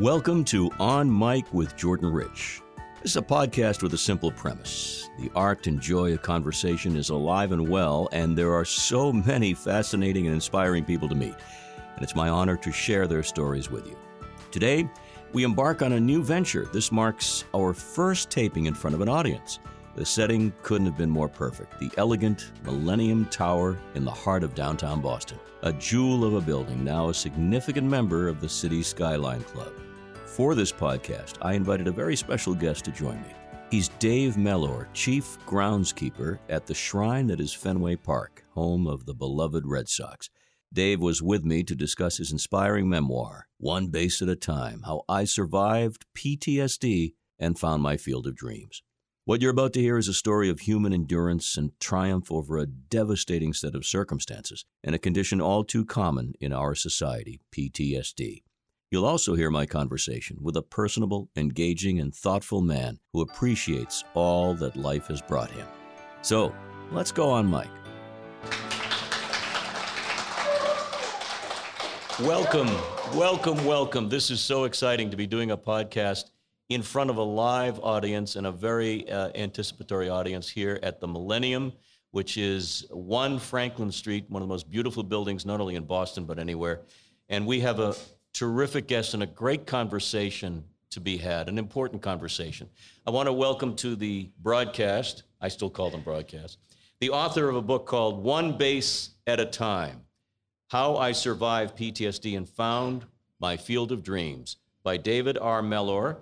Welcome to On Mic with Jordan Rich. This is a podcast with a simple premise. The art and joy of conversation is alive and well, and there are so many fascinating and inspiring people to meet. And it's my honor to share their stories with you. Today, we embark on a new venture. This marks our first taping in front of an audience. The setting couldn't have been more perfect. The elegant Millennium Tower in the heart of downtown Boston. A jewel of a building, now a significant member of the City Skyline Club. For this podcast, I invited a very special guest to join me. He's Dave Mellor, Chief Groundskeeper at the shrine that is Fenway Park, home of the beloved Red Sox. Dave was with me to discuss his inspiring memoir, One Base at a Time How I Survived PTSD and Found My Field of Dreams. What you're about to hear is a story of human endurance and triumph over a devastating set of circumstances and a condition all too common in our society PTSD. You'll also hear my conversation with a personable, engaging, and thoughtful man who appreciates all that life has brought him. So, let's go on, Mic. Welcome, welcome, welcome. This is so exciting to be doing a podcast in front of a live audience and a very uh, anticipatory audience here at the Millennium, which is 1 Franklin Street, one of the most beautiful buildings, not only in Boston, but anywhere. And we have a terrific guest and a great conversation to be had, an important conversation. I want to welcome to the broadcast, I still call them broadcast, the author of a book called One Base at a Time How I Survived PTSD and Found My Field of Dreams by David R. Mellor,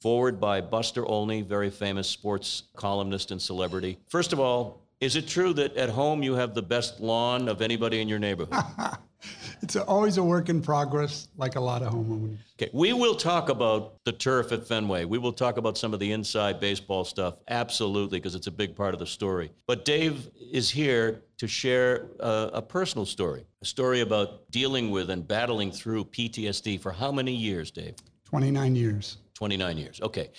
forward by Buster Olney, very famous sports columnist and celebrity. First of all, is it true that at home you have the best lawn of anybody in your neighborhood? it's always a work in progress, like a lot of homeowners. Okay, we will talk about the turf at Fenway. We will talk about some of the inside baseball stuff, absolutely, because it's a big part of the story. But Dave is here to share a, a, personal story, a story about dealing with and battling through PTSD for how many years, Dave? 29 years. 29 years. Okay.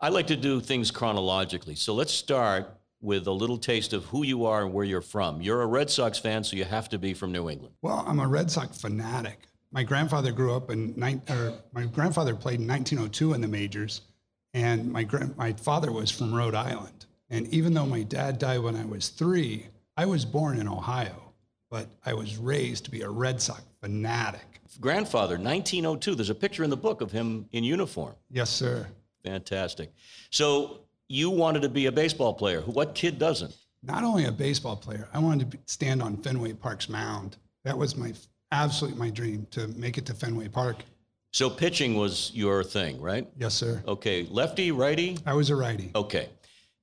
I like to do things chronologically. So let's start with a little taste of who you are and where you're from. You're a Red Sox fan, so you have to be from New England. Well, I'm a Red Sox fanatic. My grandfather grew up in or my grandfather played in 1902 in the majors, and my my father was from Rhode Island. And even though my dad died when I was three, I was born in Ohio, but I was raised to be a Red Sox fanatic. Grandfather, 1902. There's a picture in the book of him in uniform. Yes, sir. Fantastic. So you wanted to be a baseball player. What kid doesn't? Not only a baseball player, I wanted to stand on Fenway Park's mound. That was my absolute my dream to make it to Fenway Park. So pitching was your thing, right? Yes, sir. Okay, lefty, righty? I was a righty. Okay.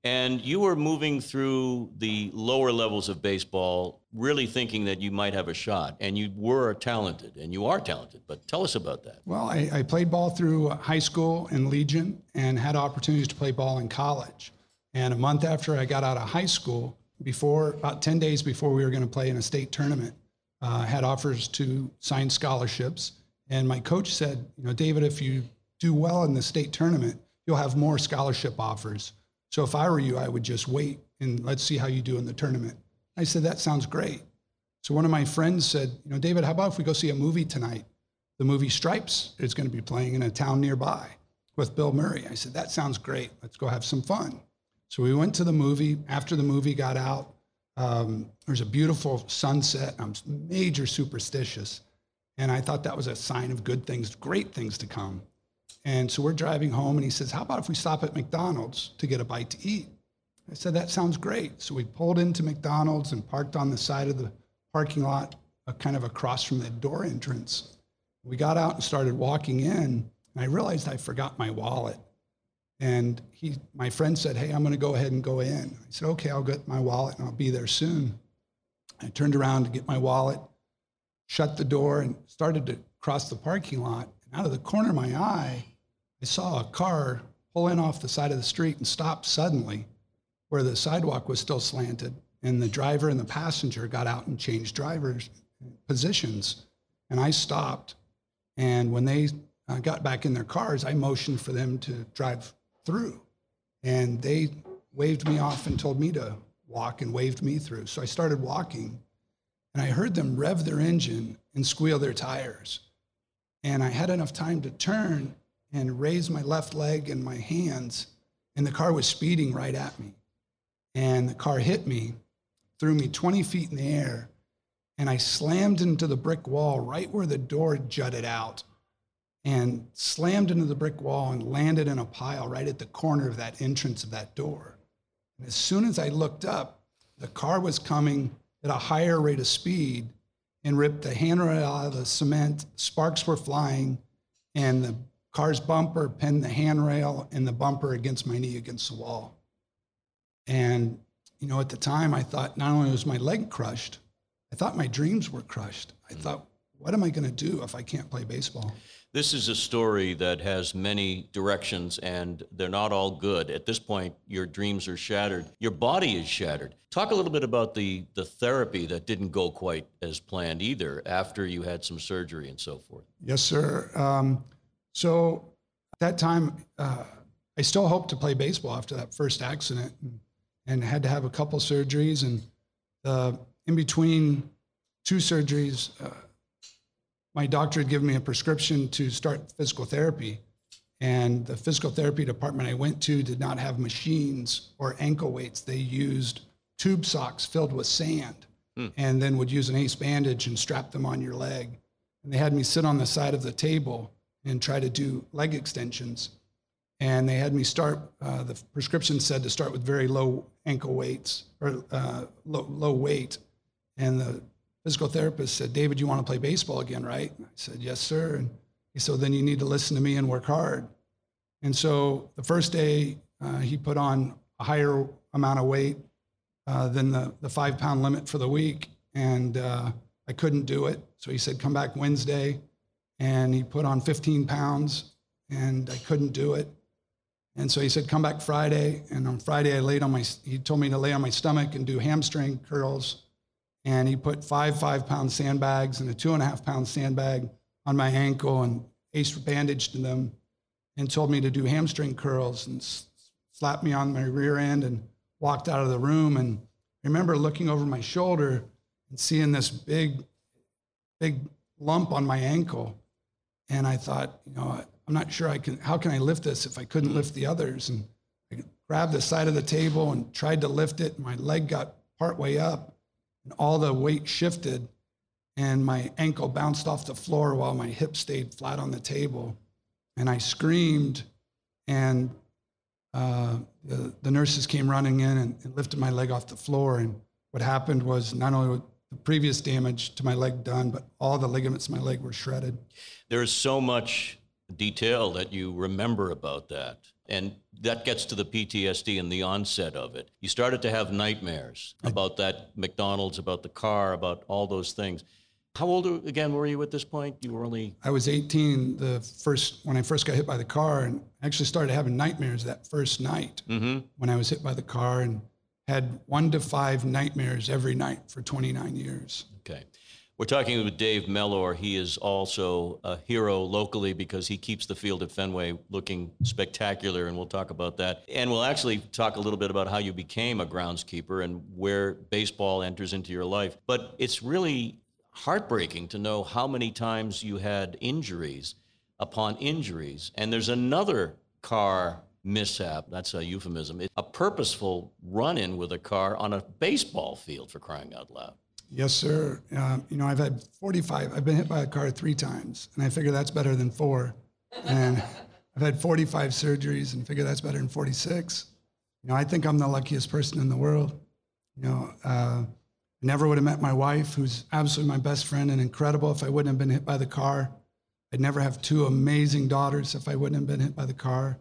And you were moving through the lower levels of baseball, really thinking that you might have a shot. And you were talented, and you are talented. But tell us about that. Well, I, I played ball through high school and Legion and had opportunities to play ball in college. And a month after I got out of high school, before about 10 days before we were going to play in a state tournament, uh, had offers to sign scholarships. And my coach said, you know, David, if you do well in the state tournament, you'll have more scholarship offers. So if I were you, I would just wait and let's see how you do in the tournament. I said, that sounds great. So one of my friends said, you know, David, how about if we go see a movie tonight? The movie Stripes is going to be playing in a town nearby with Bill Murray. I said, that sounds great. Let's go have some fun. So we went to the movie. After the movie got out, um, there was a beautiful sunset. I'm major superstitious. And I thought that was a sign of good things, great things to come. And so we're driving home, and he says, How about if we stop at McDonald's to get a bite to eat? I said, That sounds great. So we pulled into McDonald's and parked on the side of the parking lot, uh, kind of across from the door entrance. We got out and started walking in, and I realized I forgot my wallet. And he, my friend said, Hey, I'm going to go ahead and go in. I said, Okay, I'll get my wallet and I'll be there soon. I turned around to get my wallet, shut the door, and started to cross the parking lot. And out of the corner of my eye, I saw a car pull in off the side of the street and stop suddenly where the sidewalk was still slanted. And the driver and the passenger got out and changed drivers' positions. And I stopped. And when they uh, got back in their cars, I motioned for them to drive through. And they waved me off and told me to walk and waved me through. So I started walking. And I heard them rev their engine and squeal their tires. And I had enough time to turn and raised my left leg and my hands, and the car was speeding right at me. And the car hit me, threw me 20 feet in the air, and I slammed into the brick wall right where the door jutted out and slammed into the brick wall and landed in a pile right at the corner of that entrance of that door. And as soon as I looked up, the car was coming at a higher rate of speed and ripped the handrail out of the cement. Sparks were flying, and the car's bumper pinned the handrail and the bumper against my knee against the wall. And, you know, at the time, I thought not only was my leg crushed, I thought my dreams were crushed. I thought, what am I going to do if I can't play baseball? This is a story that has many directions and they're not all good. At this point, your dreams are shattered. Your body is shattered. Talk a little bit about the, the therapy that didn't go quite as planned either after you had some surgery and so forth. Yes, sir. Um, so at that time, uh, I still hoped to play baseball after that first accident and, and had to have a couple surgeries. And uh, in between two surgeries, uh, my doctor had given me a prescription to start physical therapy. And the physical therapy department I went to did not have machines or ankle weights. They used tube socks filled with sand hmm. and then would use an ace bandage and strap them on your leg. And they had me sit on the side of the table and try to do leg extensions. And they had me start, uh, the prescription said to start with very low ankle weights or uh, low, low weight. And the physical therapist said, David, you want to play baseball again, right? I said, yes, sir. And he said, then you need to listen to me and work hard. And so the first day, uh, he put on a higher amount of weight uh, than the, the five pound limit for the week. And uh, I couldn't do it. So he said, come back Wednesday. And he put on 15 pounds and I couldn't do it. And so he said, come back Friday. And on Friday, I laid on my, he told me to lay on my stomach and do hamstring curls and he put five five pound sandbags and a two and a half pound sandbag on my ankle and ace bandaged them and told me to do hamstring curls and slapped me on my rear end and walked out of the room and I remember looking over my shoulder and seeing this big big lump on my ankle and I thought you know I'm not sure I can how can I lift this if I couldn't lift the others? And I grabbed the side of the table and tried to lift it. My leg got partway up and all the weight shifted and my ankle bounced off the floor while my hip stayed flat on the table. And i screamed and uh, the, the, nurses came running in and, and, lifted my leg off the floor. And what happened was not only the previous damage to my leg done but all the ligaments in my leg were shredded there is so much detail that you remember about that and that gets to the PTSD and the onset of it. You started to have nightmares about that McDonald's, about the car, about all those things. How old again were you at this point? You were only I was 18 the first when I first got hit by the car and actually started having nightmares that first night mm-hmm. when I was hit by the car and had 1 to 5 nightmares every night for 29 years. Okay. We're talking with Dave Mellor. He is also a hero locally because he keeps the field at Fenway looking spectacular, and we'll talk about that. And we'll actually talk a little bit about how you became a groundskeeper and where baseball enters into your life. But it's really heartbreaking to know how many times you had injuries upon injuries. And there's another car mishap, that's a euphemism, a purposeful run in with a car on a baseball field for crying out loud. Yes, sir. Uh, you know, I've had 45. I've been hit by a car three times, and I figure that's better than four. And I've had 45 surgeries, and figure that's better than 46. You know, I think I'm the luckiest person in the world. You know, uh, I never would have met my wife, who's absolutely my best friend and incredible, if I wouldn't have been hit by the car. I'd never have two amazing daughters if I wouldn't have been hit by the car.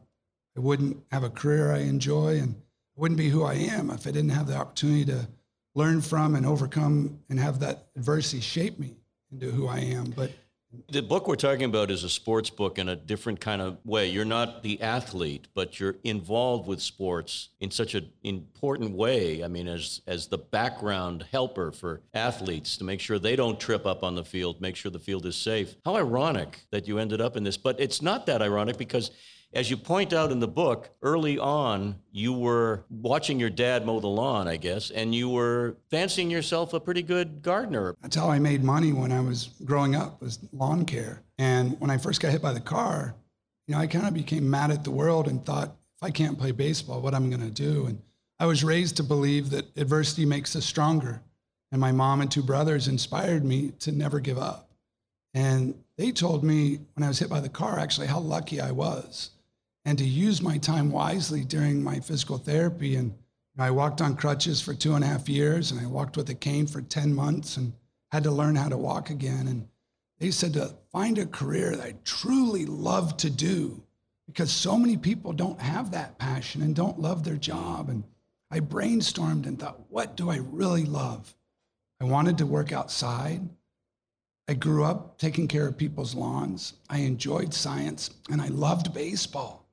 I wouldn't have a career I enjoy, and I wouldn't be who I am if I didn't have the opportunity to learn from and overcome and have that adversity shape me into who I am. But the book we're talking about is a sports book in a different kind of way. You're not the athlete, but you're involved with sports in such an important way. I mean, as as the background helper for athletes to make sure they don't trip up on the field, make sure the field is safe. How ironic that you ended up in this, but it's not that ironic because as you point out in the book, early on, you were watching your dad mow the lawn, I guess, and you were fancying yourself a pretty good gardener. That's how I made money when I was growing up, was lawn care. And when I first got hit by the car, you know, I kind of became mad at the world and thought, if I can't play baseball, what am I going to do? And I was raised to believe that adversity makes us stronger. And my mom and two brothers inspired me to never give up. And they told me when I was hit by the car, actually, how lucky I was and to use my time wisely during my physical therapy. And I walked on crutches for two and a half years, and I walked with a cane for 10 months and had to learn how to walk again. And they said to find a career that I truly love to do because so many people don't have that passion and don't love their job. And I brainstormed and thought, what do I really love? I wanted to work outside. I grew up taking care of people's lawns. I enjoyed science and I loved baseball.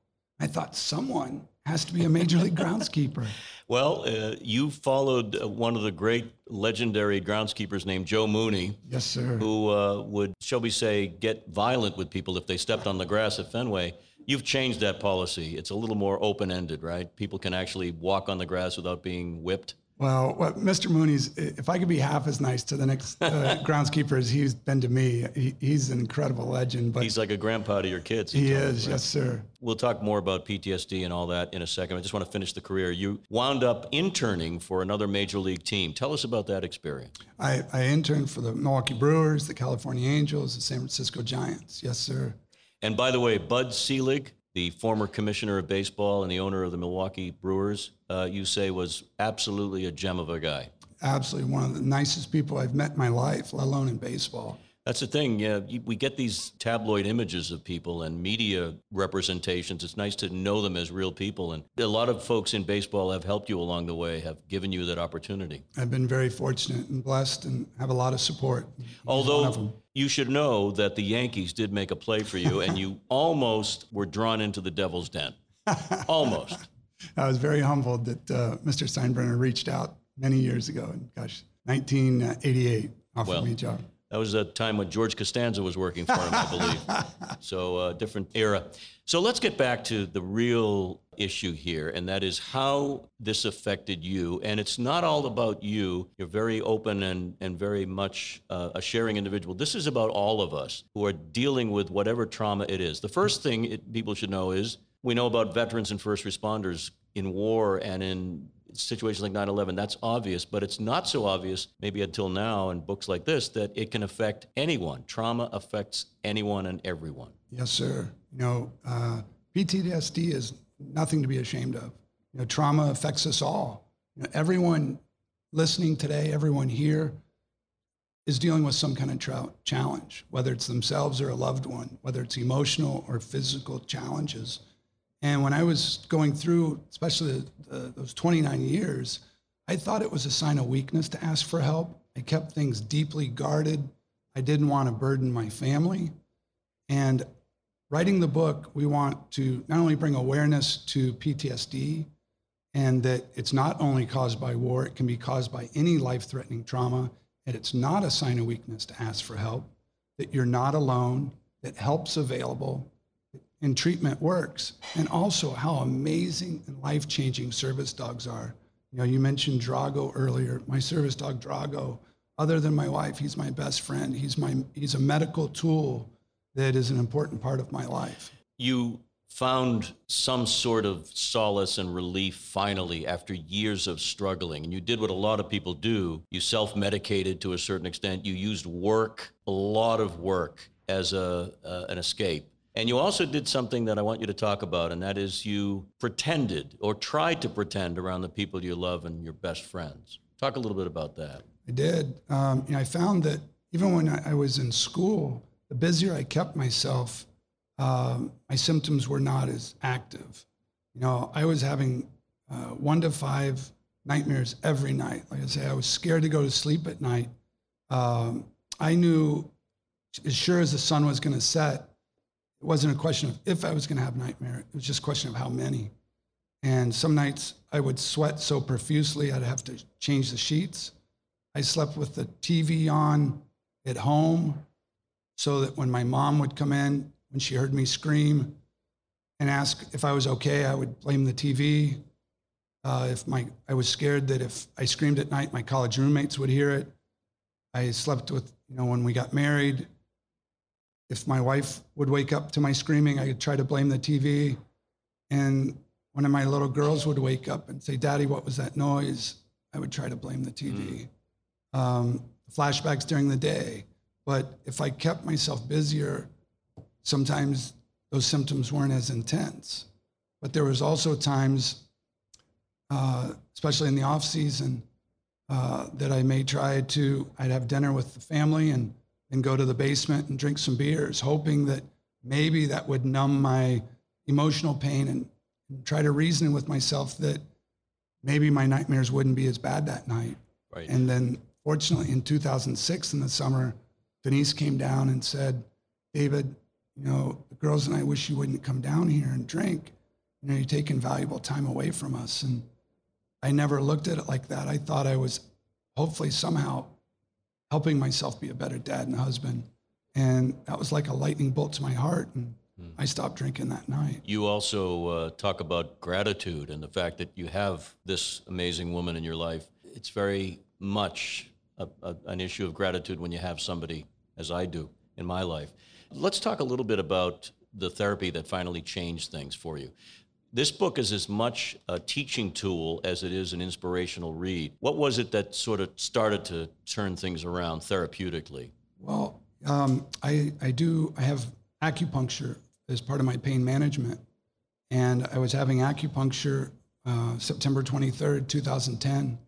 I thought someone has to be a major league groundskeeper. Well, uh, you followed uh, one of the great legendary groundskeepers named Joe Mooney. Yes, sir. Who uh, would, shall we say, get violent with people if they stepped on the grass at Fenway. You've changed that policy. It's a little more open ended, right? People can actually walk on the grass without being whipped. Well, what Mr. Mooney's, if I could be half as nice to the next uh, groundskeeper as he's been to me, he, he's an incredible legend. But he's like a grandpa to your kids. He, is, right? yes, sir. We'll talk more about PTSD and all that in a second. I just want to finish the career. You wound up interning for another major league team. Tell us about that experience. I, I interned for the Milwaukee Brewers, the California Angels, the San Francisco Giants. Yes, sir. And by the way, Bud Selig, the former commissioner of baseball and the owner of the Milwaukee Brewers, uh, you say was absolutely a gem of a guy. Absolutely, one of the nicest people I've met in my life, let alone in baseball. That's the thing. Yeah, we get these tabloid images of people and media representations. It's nice to know them as real people. And a lot of folks in baseball have helped you along the way, have given you that opportunity. I've been very fortunate and blessed and have a lot of support. Although you should know that the Yankees did make a play for you and you almost were drawn into the devil's den. almost. I was very humbled that uh, Mr. Steinbrenner reached out many years ago. And gosh, 1988 offered well, me a job. That was a time when George Costanza was working for him, I believe. so, uh, different era. So, let's get back to the real issue here, and that is how this affected you. And it's not all about you. You're very open and, and very much uh, a sharing individual. This is about all of us who are dealing with whatever trauma it is. The first thing it, people should know is we know about veterans and first responders in war and in situations like 9-11 that's obvious but it's not so obvious maybe until now in books like this that it can affect anyone. Trauma affects anyone and everyone. Yes sir. You know uh, ptsd is nothing to be ashamed of. You know trauma affects us all. You know, everyone listening today everyone here is dealing with some kind of tra- challenge whether it's themselves or a loved one whether it's emotional or physical challenges and when I was going through, especially the, those 29 years, I thought it was a sign of weakness to ask for help. I kept things deeply guarded. I didn't want to burden my family. And writing the book, we want to not only bring awareness to PTSD and that it's not only caused by war, it can be caused by any life threatening trauma, and it's not a sign of weakness to ask for help, that you're not alone, that help's available, and treatment works, and also how amazing and life changing service dogs are. You know, you mentioned Drago earlier. My service dog, Drago, other than my wife, he's my best friend. He's, my, he's a medical tool that is an important part of my life. You found some sort of solace and relief finally after years of struggling. And you did what a lot of people do. You self medicated to a certain extent. You used work, a lot of work, as a, uh, an escape. And you also did something that I want you to talk about, and that is you pretended or tried to pretend around the people you love and your best friends. Talk a little bit about that. I did. Um, know, I found that even when I was in school, the busier I kept myself, um, my symptoms were not as active. You know, I was having uh, one to five nightmares every night. Like I say, I was scared to go to sleep at night. Um, I knew as sure as the sun was going to set, it wasn't a question of if I was going to have nightmare. It was just a question of how many. And some nights I would sweat so profusely I'd have to change the sheets. I slept with the TV on at home so that when my mom would come in, when she heard me scream and ask if I was okay, I would blame the TV. Uh, if my, I was scared that if I screamed at night, my college roommates would hear it. I slept with, you know, when we got married, if my wife would wake up to my screaming, I would try to blame the TV. And one of my little girls would wake up and say, Daddy, what was that noise? I would try to blame the TV. Mm. Um, flashbacks during the day. But if I kept myself busier, sometimes those symptoms weren't as intense. But there was also times, uh, especially in the off season, uh, that I may try to. I'd have dinner with the family and then go to the basement and drink some beers, hoping that maybe that would numb my emotional pain and, and try to reason with myself that maybe my nightmares wouldn't be as bad that night. Right. And then, fortunately, in 2006 in the summer, Denise came down and said, David, you know, the girls and I wish you wouldn't come down here and drink. You know, you're taking valuable time away from us. And I never looked at it like that. I thought I was hopefully somehow helping myself be a better dad and husband. And that was like a lightning bolt to my heart. And hmm. I stopped drinking that night. You also uh, talk about gratitude and the fact that you have this amazing woman in your life. It's very much a, a, an issue of gratitude when you have somebody, as I do in my life. Let's talk a little bit about the therapy that finally changed things for you. This book is as much a teaching tool as it is an inspirational read. What was it that sort of started to turn things around therapeutically? Well, um, I, I do, I have acupuncture as part of my pain management. And I was having acupuncture uh, September 23rd, 2010.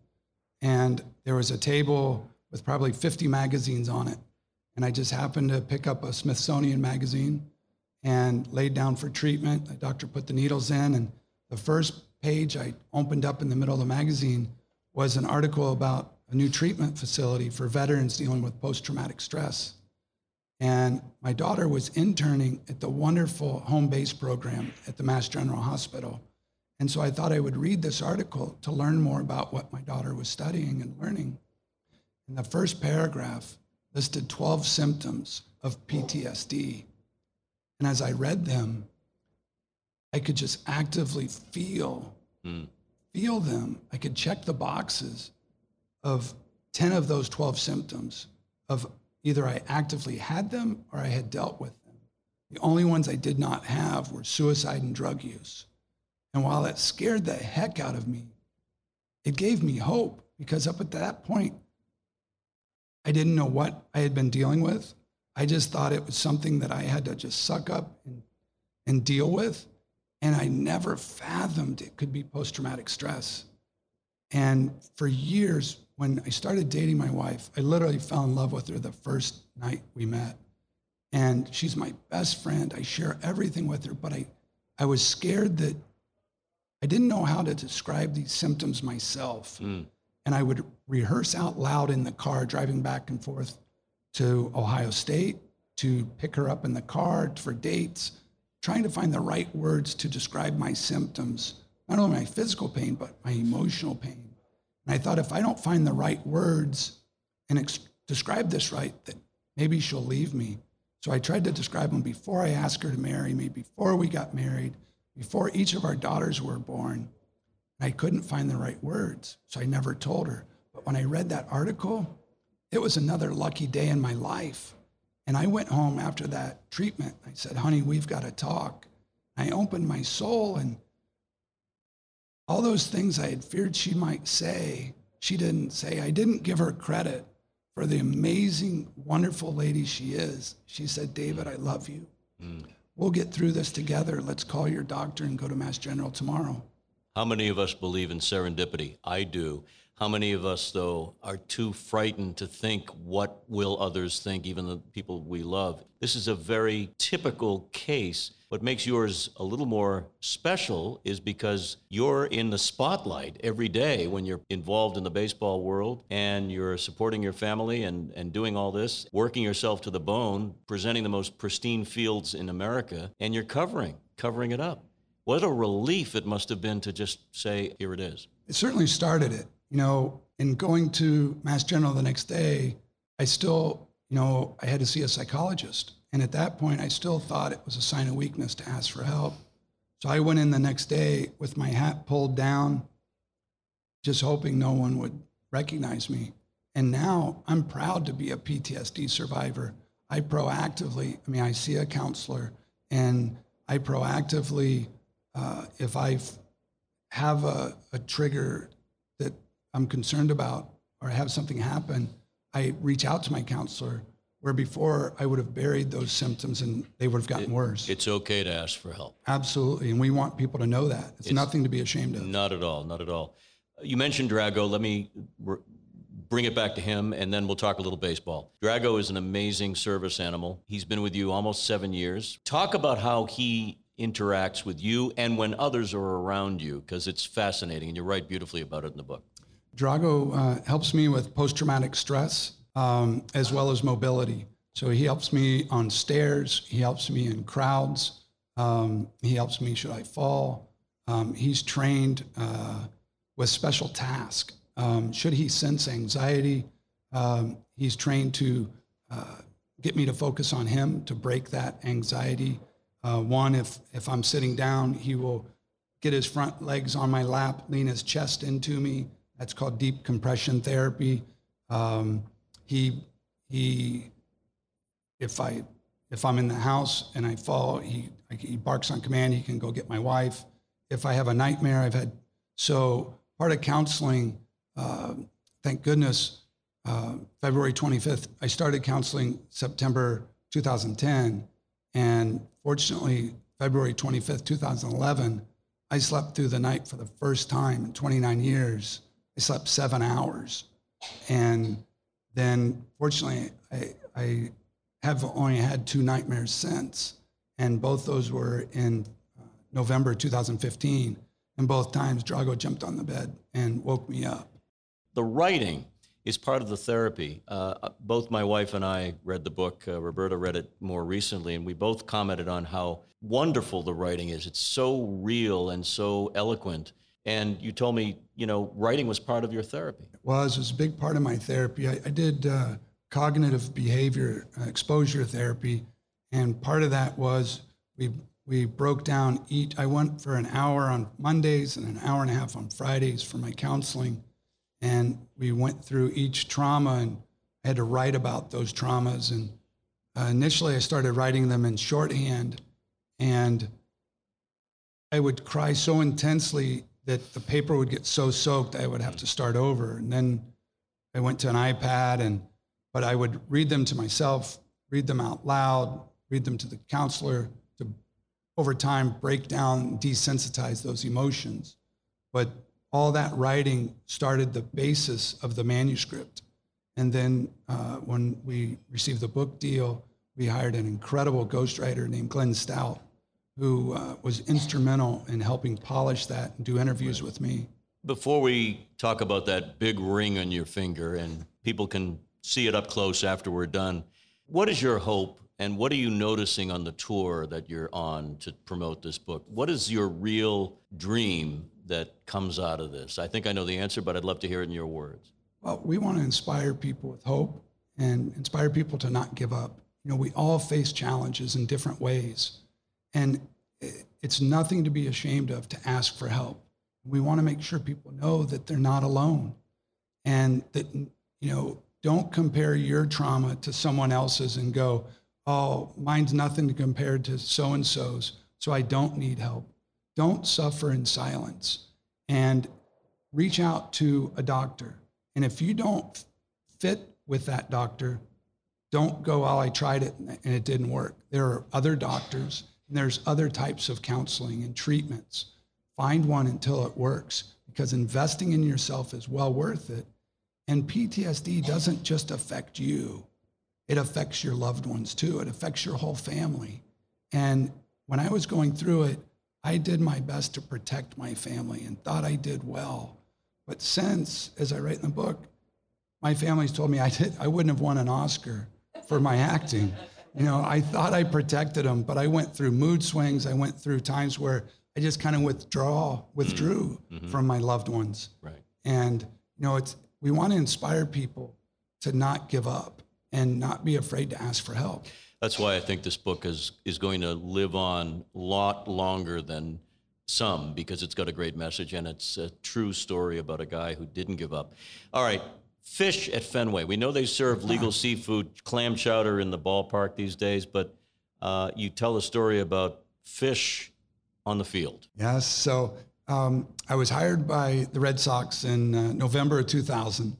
And there was a table with probably 50 magazines on it. And I just happened to pick up a Smithsonian magazine and laid down for treatment. The doctor put the needles in, and the first page I opened up in the middle of the magazine was an article about a new treatment facility for veterans dealing with post traumatic stress. And my daughter was interning at the wonderful home base program at the Mass General Hospital. And so I thought I would read this article to learn more about what my daughter was studying and learning. In the first paragraph, listed 12 symptoms of PTSD. And as I read them, I could just actively feel, mm. feel them. I could check the boxes of 10 of those 12 symptoms of either I actively had them or I had dealt with them. The only ones I did not have were suicide and drug use. And while that scared the heck out of me, it gave me hope because up at that point, I didn't know what I had been dealing with. I just thought it was something that I had to just suck up and, and deal with. And I never fathomed it could be post traumatic stress. And for years, when I started dating my wife, I literally fell in love with her the first night we met. And she's my best friend. I share everything with her, but I, I was scared that I didn't know how to describe these symptoms myself. Mm and I would rehearse out loud in the car driving back and forth to Ohio State to pick her up in the car for dates, trying to find the right words to describe my symptoms, not only my physical pain, but my emotional pain. And I thought if I don't find the right words and ex- describe this right, that maybe she'll leave me. So I tried to describe them before I asked her to marry me, before we got married, before each of our daughters were born. I couldn't find the right words, so I never told her. But when I read that article, it was another lucky day in my life. And I went home after that treatment. I said, honey, we've got to talk. I opened my soul, and all those things I had feared she might say, she didn't say. I didn't give her credit for the amazing, wonderful lady she is. She said, David, I love you. Mm. We'll get through this together. Let's call your doctor and go to Mass General tomorrow. How many of us believe in serendipity? I do. How many of us, though, are too frightened to think what will others think, even the people we love? This is a very typical case. What makes yours a little more special is because you're in the spotlight every day when you're involved in the baseball world and you're supporting your family and, and doing all this, working yourself to the bone, presenting the most pristine fields in America, and you're covering, covering it up. What a relief it must have been to just say, here it is. It certainly started it. You know, in going to Mass General the next day, I still, you know, I had to see a psychologist. And at that point, I still thought it was a sign of weakness to ask for help. So I went in the next day with my hat pulled down, just hoping no one would recognize me. And now I'm proud to be a PTSD survivor. I proactively, I mean, I see a counselor and I proactively, uh, if I have a, a trigger I'm concerned about or have something happen, I reach out to my counselor where before I would have buried those symptoms and they would have gotten It- worse. It's okay to ask for help. Absolutely. And we want people to know that. It's, It's- nothing to be ashamed of. Not at all, not at all. Uh, you mentioned Drago. Let me r- bring it back to him, and then we'll talk a little baseball. Drago is an amazing service animal. He's been with you almost seven years. Talk about how he interacts with you and when others are around you, because it's fascinating, and you write beautifully about it in the book. Drago uh, helps me with post traumatic stress um, as well as mobility. So he helps me on stairs, he helps me in crowds, um, he helps me should I fall. Um, he's trained uh, with special tasks. Um, should he sense anxiety, um, he's trained to uh, get me to focus on him to break that anxiety. Uh, one, if if I'm sitting down, he will get his front legs on my lap, lean his chest into me. That's called deep compression therapy. Um, he he, if I if I'm in the house and I fall, he he barks on command. He can go get my wife. If I have a nightmare, I've had so part of counseling. Uh, thank goodness, uh, February 25th. I started counseling September 2010, and fortunately, February 25th, 2011. I slept through the night for the first time in 29 years. I slept seven hours. And then, fortunately, I, I have only had two nightmares since. And both those were in uh, November 2015. And both times, Drago jumped on the bed and woke me up. The writing is part of the therapy. Uh, both my wife and I read the book. Uh, Roberta read it more recently, and we both commented on how wonderful the writing is. It's so real and so eloquent. And you told me, you know, writing was part of your therapy. It was it was a big part of my therapy. I, I did uh, cognitive behavior uh, exposure therapy, and part of that was we we broke down each. I went for an hour on Mondays and an hour and a half on Fridays for my counseling, and we went through each trauma, and I had to write about those traumas. And uh, initially, I started writing them in shorthand, and I would cry so intensely that the paper would get so soaked I would have to start over. And then I went to an iPad and but I would read them to myself, read them out loud, read them to the counselor to over time break down, desensitize those emotions. But all that writing started the basis of the manuscript. And then uh, when we received the book deal, we hired an incredible ghostwriter named Glenn Stout who uh, was instrumental in helping polish that and do interviews with me. Before we talk about that big ring on your finger, and people can see it up close after we're done, what is your hope and what are you noticing on the tour that you're on to promote this book? What is your real dream that comes out of this? I think I know the answer, but I'd love to hear it in your words. Well, we want to inspire people with hope and inspire people to not give up. You know, we all face challenges in different ways. And it's nothing to be ashamed of to ask for help. We want to make sure people know that they're not alone and that, you know, don't compare your trauma to someone else's and go, oh, mine's nothing compared to so and so's, so I don't need help. Don't suffer in silence and reach out to a doctor. And if you don't fit with that doctor, don't go, oh, I tried it and it didn't work. There are other doctors and there's other types of counseling and treatments. Find one until it works because investing in yourself is well worth it. And PTSD doesn't just affect you, it affects your loved ones too. It affects your whole family. And when I was going through it, I did my best to protect my family and thought I did well. But since, as I write in the book, my family's told me I, did, I wouldn't have won an Oscar for my acting. You know, I thought I protected them, but I went through mood swings. I went through times where I just kind of withdraw, withdrew Mm-hmm. from my loved ones. Right. And you know, it's we want to inspire people to not give up and not be afraid to ask for help. That's why I think this book is is going to live on a lot longer than some because it's got a great message and it's a true story about a guy who didn't give up. All right, fish at Fenway. We know they serve legal seafood, clam chowder in the ballpark these days, but uh, you tell a story about fish on the field. Yes. So um, I was hired by the Red Sox in uh, November of 2000.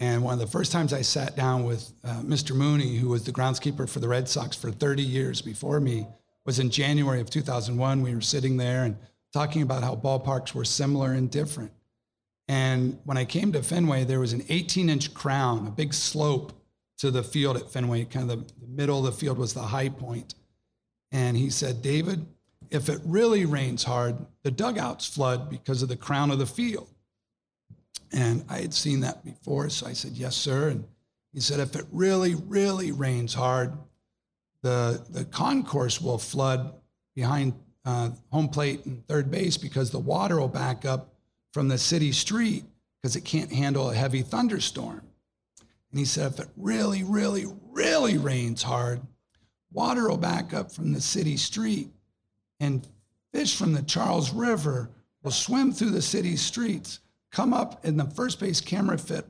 And one of the first times I sat down with uh, Mr. Mooney, who was the groundskeeper for the Red Sox for 30 years before me, was in January of 2001. We were sitting there and talking about how ballparks were similar and different. And when I came to Fenway, there was an 18 inch crown, a big slope to the field at Fenway. Kind of the, middle of the field was the high point. And he said, David, if it really rains hard, the dugouts flood because of the crown of the field. And I had seen that before. So I said, Yes, sir. And he said, If it really, really rains hard, the, the concourse will flood behind uh, home plate and third base because the water will back up from the city street because it can't handle a heavy thunderstorm. And he said, if it really, really, really rains hard, water will back up from the city street and fish from the Charles River will swim through the city streets, come up in the first base camera pit,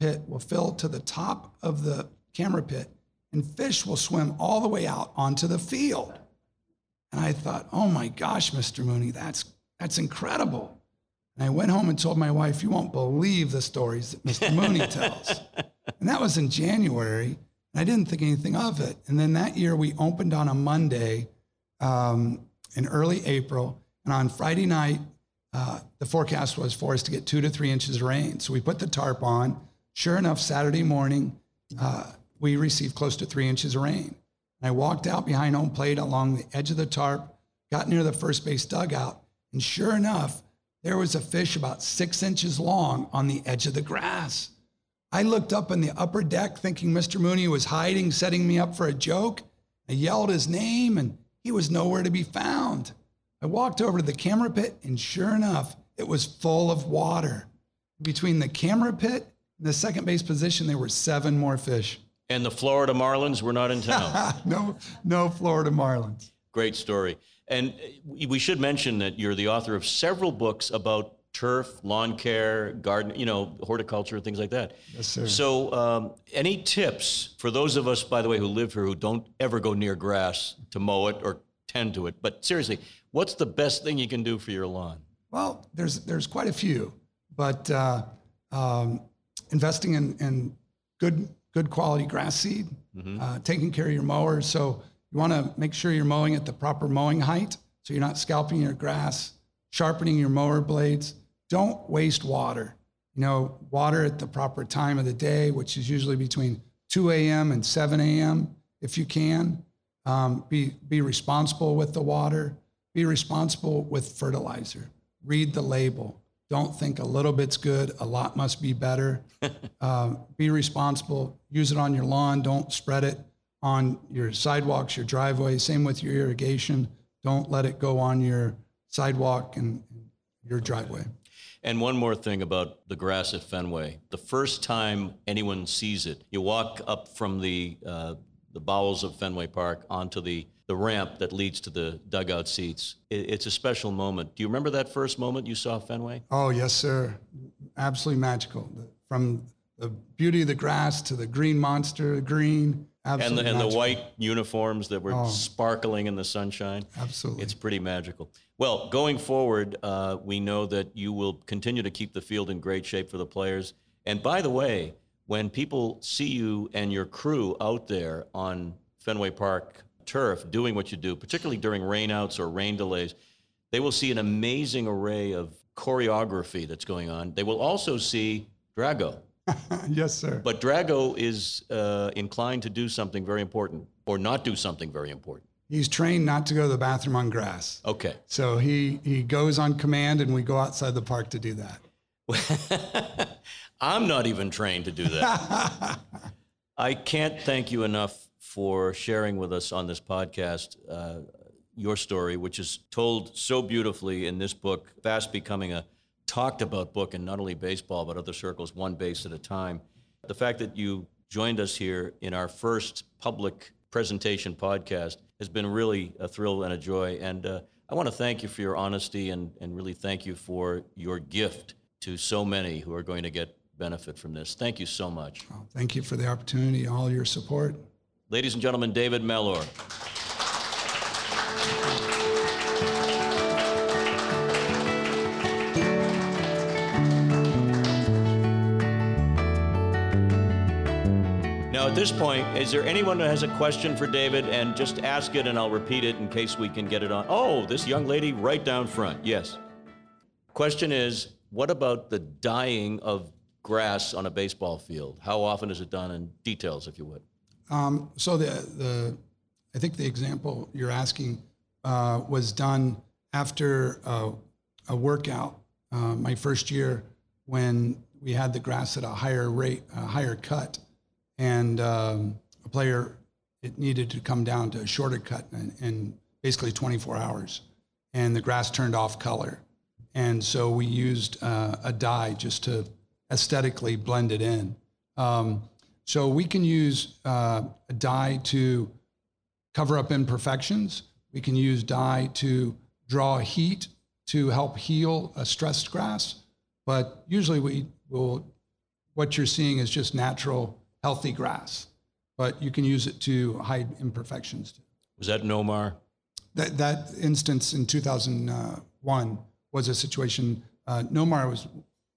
pit will fill to the top of the camera pit, and fish will swim all the way out onto the field. And I thought, oh my gosh, Mr. Mooney, that's, that's incredible. And I went home and told my wife, You won't believe the stories that Mr. Mooney tells. and that was in January. And I didn't think anything of it. And then that year, we opened on a Monday um, in early April. And on Friday night, uh, the forecast was for us to get two to three inches of rain. So we put the tarp on. Sure enough, Saturday morning, uh, we received close to three inches of rain. And I walked out behind home plate along the edge of the tarp, got near the first base dugout, and sure enough, there was a fish about six inches long on the edge of the grass. I looked up in the upper deck thinking Mr. Mooney was hiding, setting me up for a joke. I yelled his name and he was nowhere to be found. I walked over to the camera pit and sure enough, it was full of water. Between the camera pit and the second base position, there were seven more fish. And the Florida Marlins were not in town. no, no Florida Marlins. Great story. And we should mention that you're the author of several books about turf, lawn care, garden, you know, horticulture, things like that. Yes, sir. So, um, any tips for those of us, by the way, who live here who don't ever go near grass to mow it or tend to it? But seriously, what's the best thing you can do for your lawn? Well, there's there's quite a few, but uh, um, investing in, in good good quality grass seed, mm-hmm. uh, taking care of your mower. So you want to make sure you're mowing at the proper mowing height so you're not scalping your grass, sharpening your mower blades. Don't waste water. You know, water at the proper time of the day, which is usually between 2 a.m. and 7 a.m. if you can. Um, be, be responsible with the water. Be responsible with fertilizer. Read the label. Don't think a little bit's good, a lot must be better. um, be responsible. Use it on your lawn. Don't spread it on your sidewalks, your driveways. Same with your irrigation. Don't let it go on your sidewalk and your driveway. And one more thing about the grass at Fenway. The first time anyone sees it, you walk up from the, uh, the bowels of Fenway Park onto the, the ramp that leads to the dugout seats. It, it's a special moment. Do you remember that first moment you saw Fenway? Oh, yes, sir. Absolutely magical. From the beauty of the grass to the green monster green Absolutely and the, and the white uniforms that were oh, sparkling in the sunshine. Absolutely. It's pretty magical. Well, going forward, uh, we know that you will continue to keep the field in great shape for the players. And by the way, when people see you and your crew out there on Fenway Park turf doing what you do, particularly during rainouts or rain delays, they will see an amazing array of choreography that's going on. They will also see Drago yes, sir. But Drago is uh, inclined to do something very important or not do something very important. He's trained not to go to the bathroom on grass. Okay. So he, he goes on command and we go outside the park to do that. I'm not even trained to do that. I can't thank you enough for sharing with us on this podcast uh, your story, which is told so beautifully in this book, fast becoming a talked about book in not only baseball, but other circles, one base at a time. The fact that you joined us here in our first public presentation podcast has been really a thrill and a joy. And uh, I want to thank you for your honesty and, and really thank you for your gift to so many who are going to get benefit from this. Thank you so much. Well, thank you for the opportunity, all your support. Ladies and gentlemen, David Mellor. At this point, is there anyone who has a question for David? And just ask it, and I'll repeat it in case we can get it on. Oh, this young lady right down front. Yes. Question is what about the dyeing of grass on a baseball field? How often is it done in details, if you would? Um, so the the I think the example you're asking uh, was done after a, a workout. Uh, my first year when we had the grass at a higher rate, a higher cut, and um, a player it needed to come down to a shorter cut in, in basically 24 hours, and the grass turned off color, and so we used uh, a dye just to aesthetically blend it in. Um, so we can use uh, a dye to cover up imperfections. We can use dye to draw heat to help heal a stressed grass. But usually we will, what you're seeing is just natural, healthy grass. But you can use it to hide imperfections. Was that Nomar? That, that instance in 2001 was a situation. Uh, Nomar was,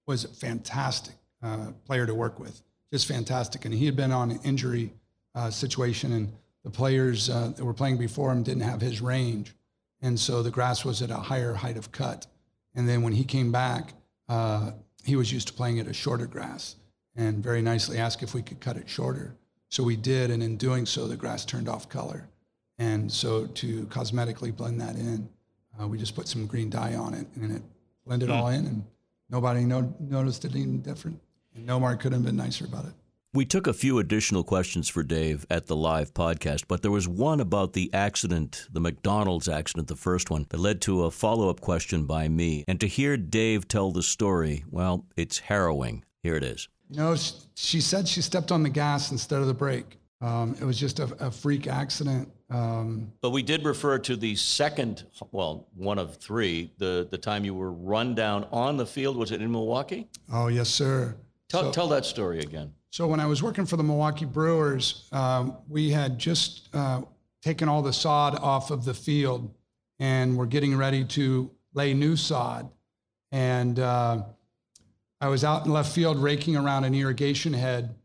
was a fantastic uh, player to work with just fantastic. And he had been on an injury uh, situation, and the players uh, that were playing before him didn't have his range. And so the grass was at a higher height of cut. And then when he came back, uh, he was used to playing at a shorter grass and very nicely asked if we could cut it shorter. So we did, and in doing so, the grass turned off color. And so to cosmetically blend that in, uh, we just put some green dye on it, and it blended mm. all in, and nobody no- noticed it any different. And Nomar couldn't have been nicer about it. We took a few additional questions for Dave at the live podcast, but there was one about the accident, the McDonald's accident, the first one, that led to a follow up question by me. And to hear Dave tell the story, well, it's harrowing. Here it is. You know, she said she stepped on the gas instead of the brake. Um, it was just a, a freak accident. Um, but we did refer to the second, well, one of three, the, the time you were run down on the field. Was it in Milwaukee? Oh, yes, sir. Tell, so, tell that story again. So when I was working for the Milwaukee Brewers, um, we had just uh, taken all the sod off of the field, and we're getting ready to lay new sod. And uh, I was out in left field raking around an irrigation head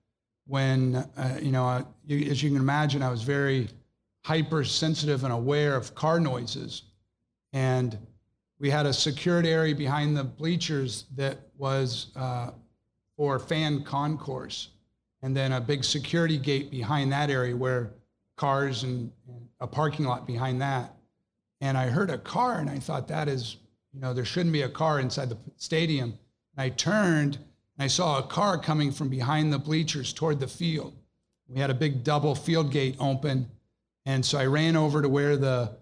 when, uh, you know, uh, you, as you can imagine, I was very hypersensitive and aware of car noises. And we had a secured area behind the bleachers that was uh, or fan concourse, and then a big security gate behind that area where cars and, and a parking lot behind that. And I heard a car, and I thought that is, you know, there shouldn't be a car inside the stadium. And I turned, and I saw a car coming from behind the bleachers toward the field. We had a big double field gate open, and so I ran over to where the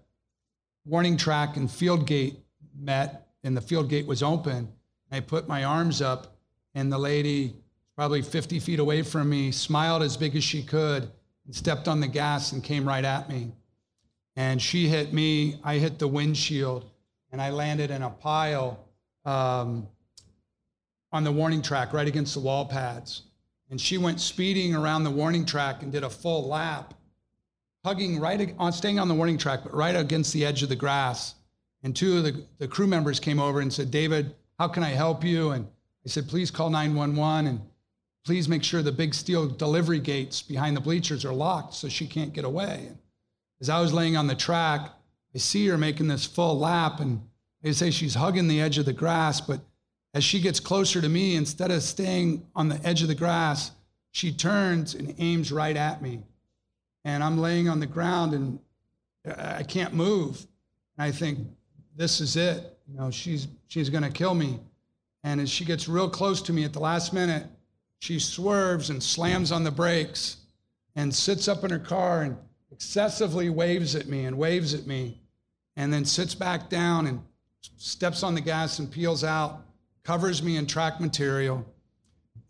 warning track and field gate met, and the field gate was open. I put my arms up and the lady, probably 50 feet away from me, smiled as big as she could and stepped on the gas and came right at me. And she hit me, I hit the windshield, and I landed in a pile um, on the warning track right against the wall pads. And she went speeding around the warning track and did a full lap, hugging right on, staying on the warning track, but right against the edge of the grass. And two of the, the crew members came over and said, David, how can I help you? And I said, please call 911 and please make sure the big steel delivery gates behind the bleachers are locked so she can't get away. And as I was laying on the track, I see her making this full lap and they say she's hugging the edge of the grass, but as she gets closer to me, instead of staying on the edge of the grass, she turns and aims right at me. And I'm laying on the ground and I can't move. And I think, this is it. You know, she's she's gonna kill me. And as she gets real close to me at the last minute, she swerves and slams on the brakes and sits up in her car and excessively waves at me and waves at me and then sits back down and steps on the gas and peels out, covers me in track material.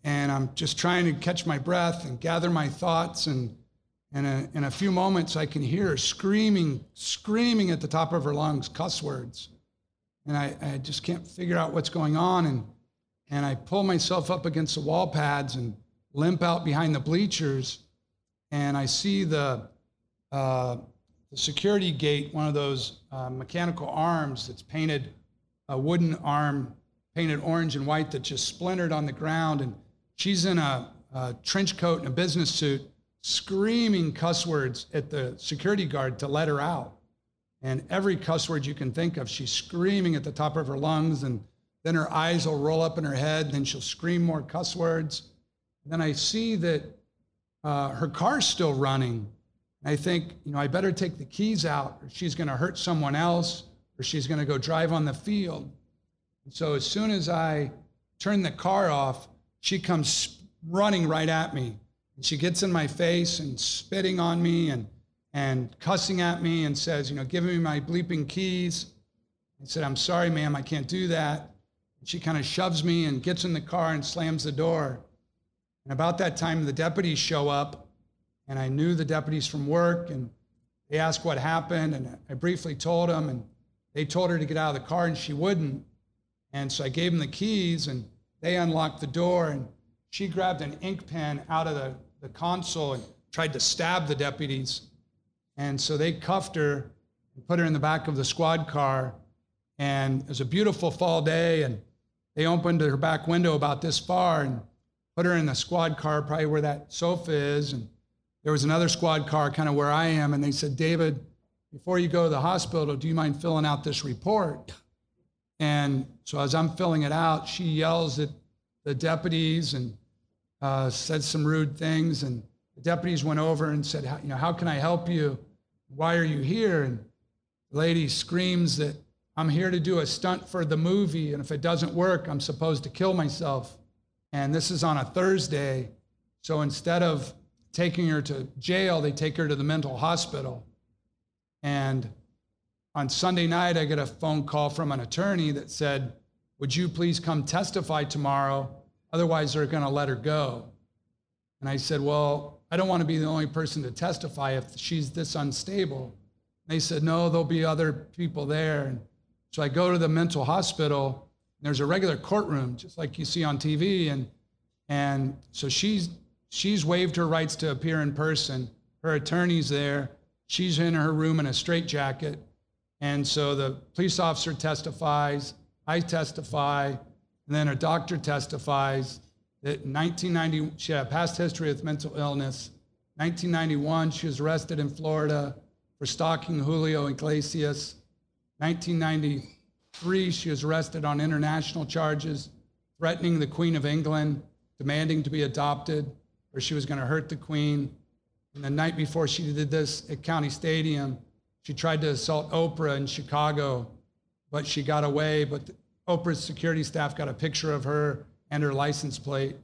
And I'm just trying to catch my breath and gather my thoughts. And in a, in a few moments, I can hear her screaming, screaming at the top of her lungs, cuss words and I, I just can't figure out what's going on. And And I pull myself up against the wall pads and limp out behind the bleachers. And I see the, uh, the security gate, one of those uh, mechanical arms that's painted, a wooden arm painted orange and white that just splintered on the ground. And she's in a, a trench coat and a business suit, screaming cuss words at the security guard to let her out. And every cuss word you can think of, she's screaming at the top of her lungs. And then her eyes will roll up in her head. And then she'll scream more cuss words. And then I see that uh, her car's still running. And I think, you know, I better take the keys out, or she's going to hurt someone else, or she's going to go drive on the field. So as soon as I turn the car off, she comes running right at me. And she gets in my face and spitting on me and, and cussing at me and says, you know, give me my bleeping keys. I said, I'm sorry, ma'am, I can't do that. And she kind of shoves me and gets in the car and slams the door. And about that time, the deputies show up, and I knew the deputies from work, and they asked what happened, and I briefly told them, and they told her to get out of the car, and she wouldn't. And so I gave them the keys, and they unlocked the door, and she grabbed an ink pen out of the, the console and tried to stab the deputies. And so they cuffed her and put her in the back of the squad car. And it was a beautiful fall day, and they opened her back window about this far and put her in the squad car, probably where that sofa is. And there was another squad car kind of where I am. And they said, David, before you go to the hospital, do you mind filling out this report? And so as I'm filling it out, she yells at the deputies and uh, said some rude things. And the deputies went over and said, you know, how can I help you? Why are you here? And the lady screams that I'm here to do a stunt for the movie. And if it doesn't work, I'm supposed to kill myself. And this is on a Thursday. So instead of taking her to jail, they take her to the mental hospital. And on Sunday night, I get a phone call from an attorney that said, Would you please come testify tomorrow? Otherwise, they're going to let her go. And I said, Well, I don't want to be the only person to testify if she's this unstable. And they said, No, there'll be other people there. And so I go to the mental hospital, and there's a regular courtroom, just like you see on TV. And, and so she's, she's waived her rights to appear in person. Her attorney's there. She's in her room in a straitjacket and so the police officer testifies, I testify, and then a doctor testifies that in 1990, she had a past history with mental illness. 1991, she was arrested in Florida for stalking Julio Iglesias. 1993, she was arrested on international charges, threatening the Queen of England, demanding to be adopted, or she was going to hurt the Queen. And the night before she did this at County Stadium, she tried to assault Oprah in Chicago, but she got away. But Oprah's security staff got a picture of her and her license plate.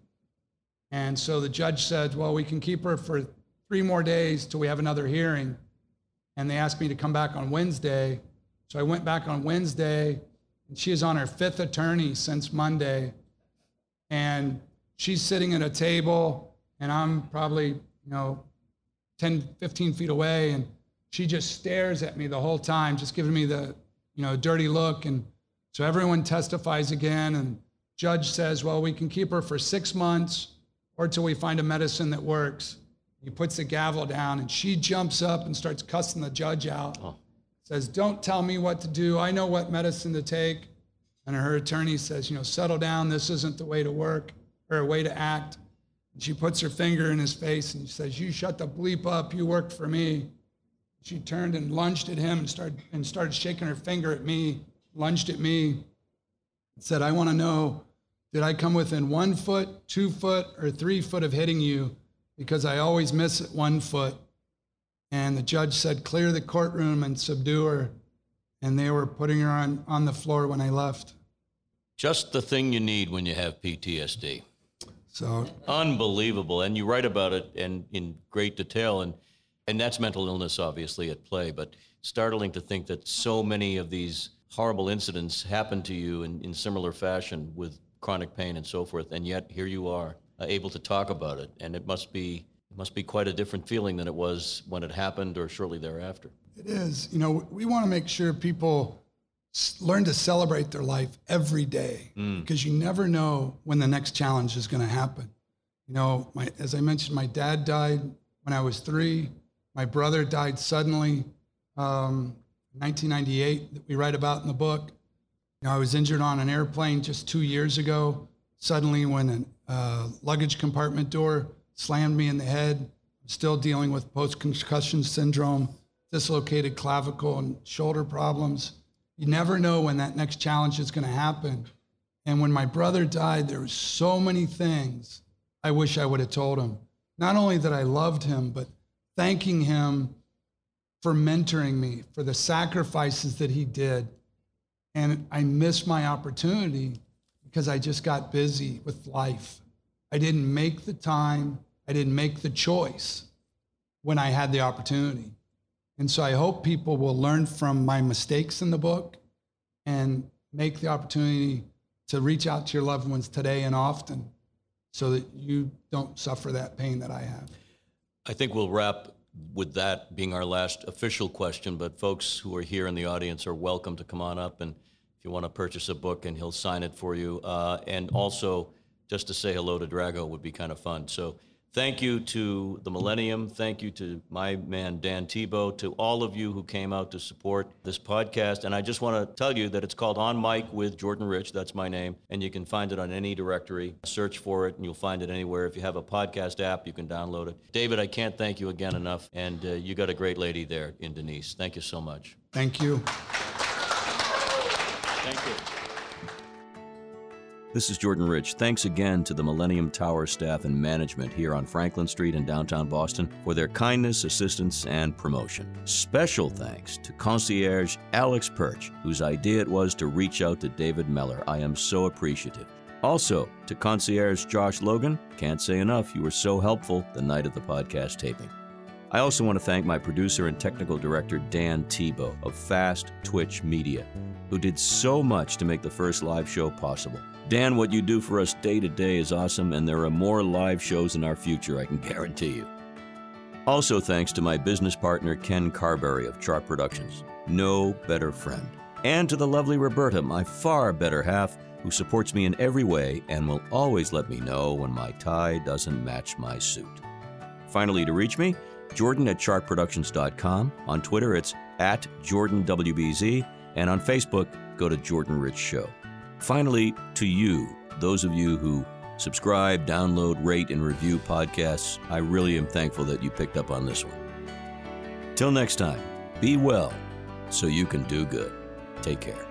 And so the judge said, Well, we can keep her for three more days till we have another hearing. And they asked me to come back on Wednesday. So I went back on Wednesday, and she is on her fifth attorney since Monday. And she's sitting at a table, and I'm probably, you know, 10, 15 feet away. And she just stares at me the whole time, just giving me the, you know, dirty look. And so everyone testifies again, and judge says, well, we can keep her for six months or till we find a medicine that works. He puts the gavel down, and she jumps up and starts cussing the judge out. Oh. Says, don't tell me what to do. I know what medicine to take. And her attorney says, you know, settle down. This isn't the way to work or a way to act. And she puts her finger in his face and says, you shut the bleep up. You work for me. She turned and lunged at him and started, and started shaking her finger at me, lunged at me, and said, I want to know did I come within one foot, two foot, or three foot of hitting you? Because I always miss at one foot. And the judge said, clear the courtroom and subdue her. And they were putting her on, on the floor when I left. Just the thing you need when you have PTSD. So unbelievable. And you write about it and in great detail. And and that's mental illness obviously at play, but startling to think that so many of these horrible incidents happen to you in, in similar fashion with chronic pain and so forth, and yet here you are uh, able to talk about it, and it must be it must be quite a different feeling than it was when it happened or shortly thereafter. It is. You know, we want to make sure people learn to celebrate their life every day mm. because you never know when the next challenge is going to happen. You know, my, as I mentioned, my dad died when I was three. My brother died suddenly, um, 1998, that we write about in the book. You know, I was injured on an airplane just two years ago. Suddenly, when a uh, luggage compartment door slammed me in the head, I'm still dealing with post concussion syndrome, dislocated clavicle, and shoulder problems. You never know when that next challenge is going to happen. And when my brother died, there were so many things I wish I would have told him. Not only that I loved him, but thanking him for mentoring me, for the sacrifices that he did. And I missed my opportunity because I just got busy with life. I didn't make the time, I didn't make the choice when I had the opportunity. And so I hope people will learn from my mistakes in the book and make the opportunity to reach out to your loved ones today and often so that you don't suffer that pain that I have. I think we'll wrap with that being our last official question, but folks who are here in the audience are welcome to come on up and if you want to purchase a book and he'll sign it for you. Uh, and also just to say hello to Drago would be kind of fun. So Thank you to the Millennium. Thank you to my man, Dan Tebow, to all of you who came out to support this podcast. And I just want to tell you that it's called On Mic with Jordan Rich. That's my name. And you can find it on any directory. Search for it and you'll find it anywhere. If you have a podcast app, you can download it. David, I can't thank you again enough. And uh, you got a great lady there in Denise. Thank you so much. Thank you. This is Jordan Rich. Thanks again to the Millennium Tower staff and management here on Franklin Street in downtown Boston for their kindness, assistance, and promotion. Special thanks to concierge Alex Perch, whose idea it was to reach out to David Mellor. I am so appreciative. Also, to concierge Josh Logan, can't say enough, you were so helpful the night of the podcast taping. I also want to thank my producer and technical director, Dan Tebow of Fast Twitch Media, who did so much to make the first live show possible. Dan, what you do for us day to day is awesome, and there are more live shows in our future, I can guarantee you. Also, thanks to my business partner, Ken Carberry of Chart Productions. No better friend. And to the lovely Roberta, my far better half, who supports me in every way and will always let me know when my tie doesn't match my suit. Finally, to reach me, Jordan at chartproductions.com. On Twitter, it's at JordanWBZ. And on Facebook, go to Jordan Rich Show. Finally, to you, those of you who subscribe, download, rate, and review podcasts, I really am thankful that you picked up on this one. Till next time, be well so you can do good. Take care.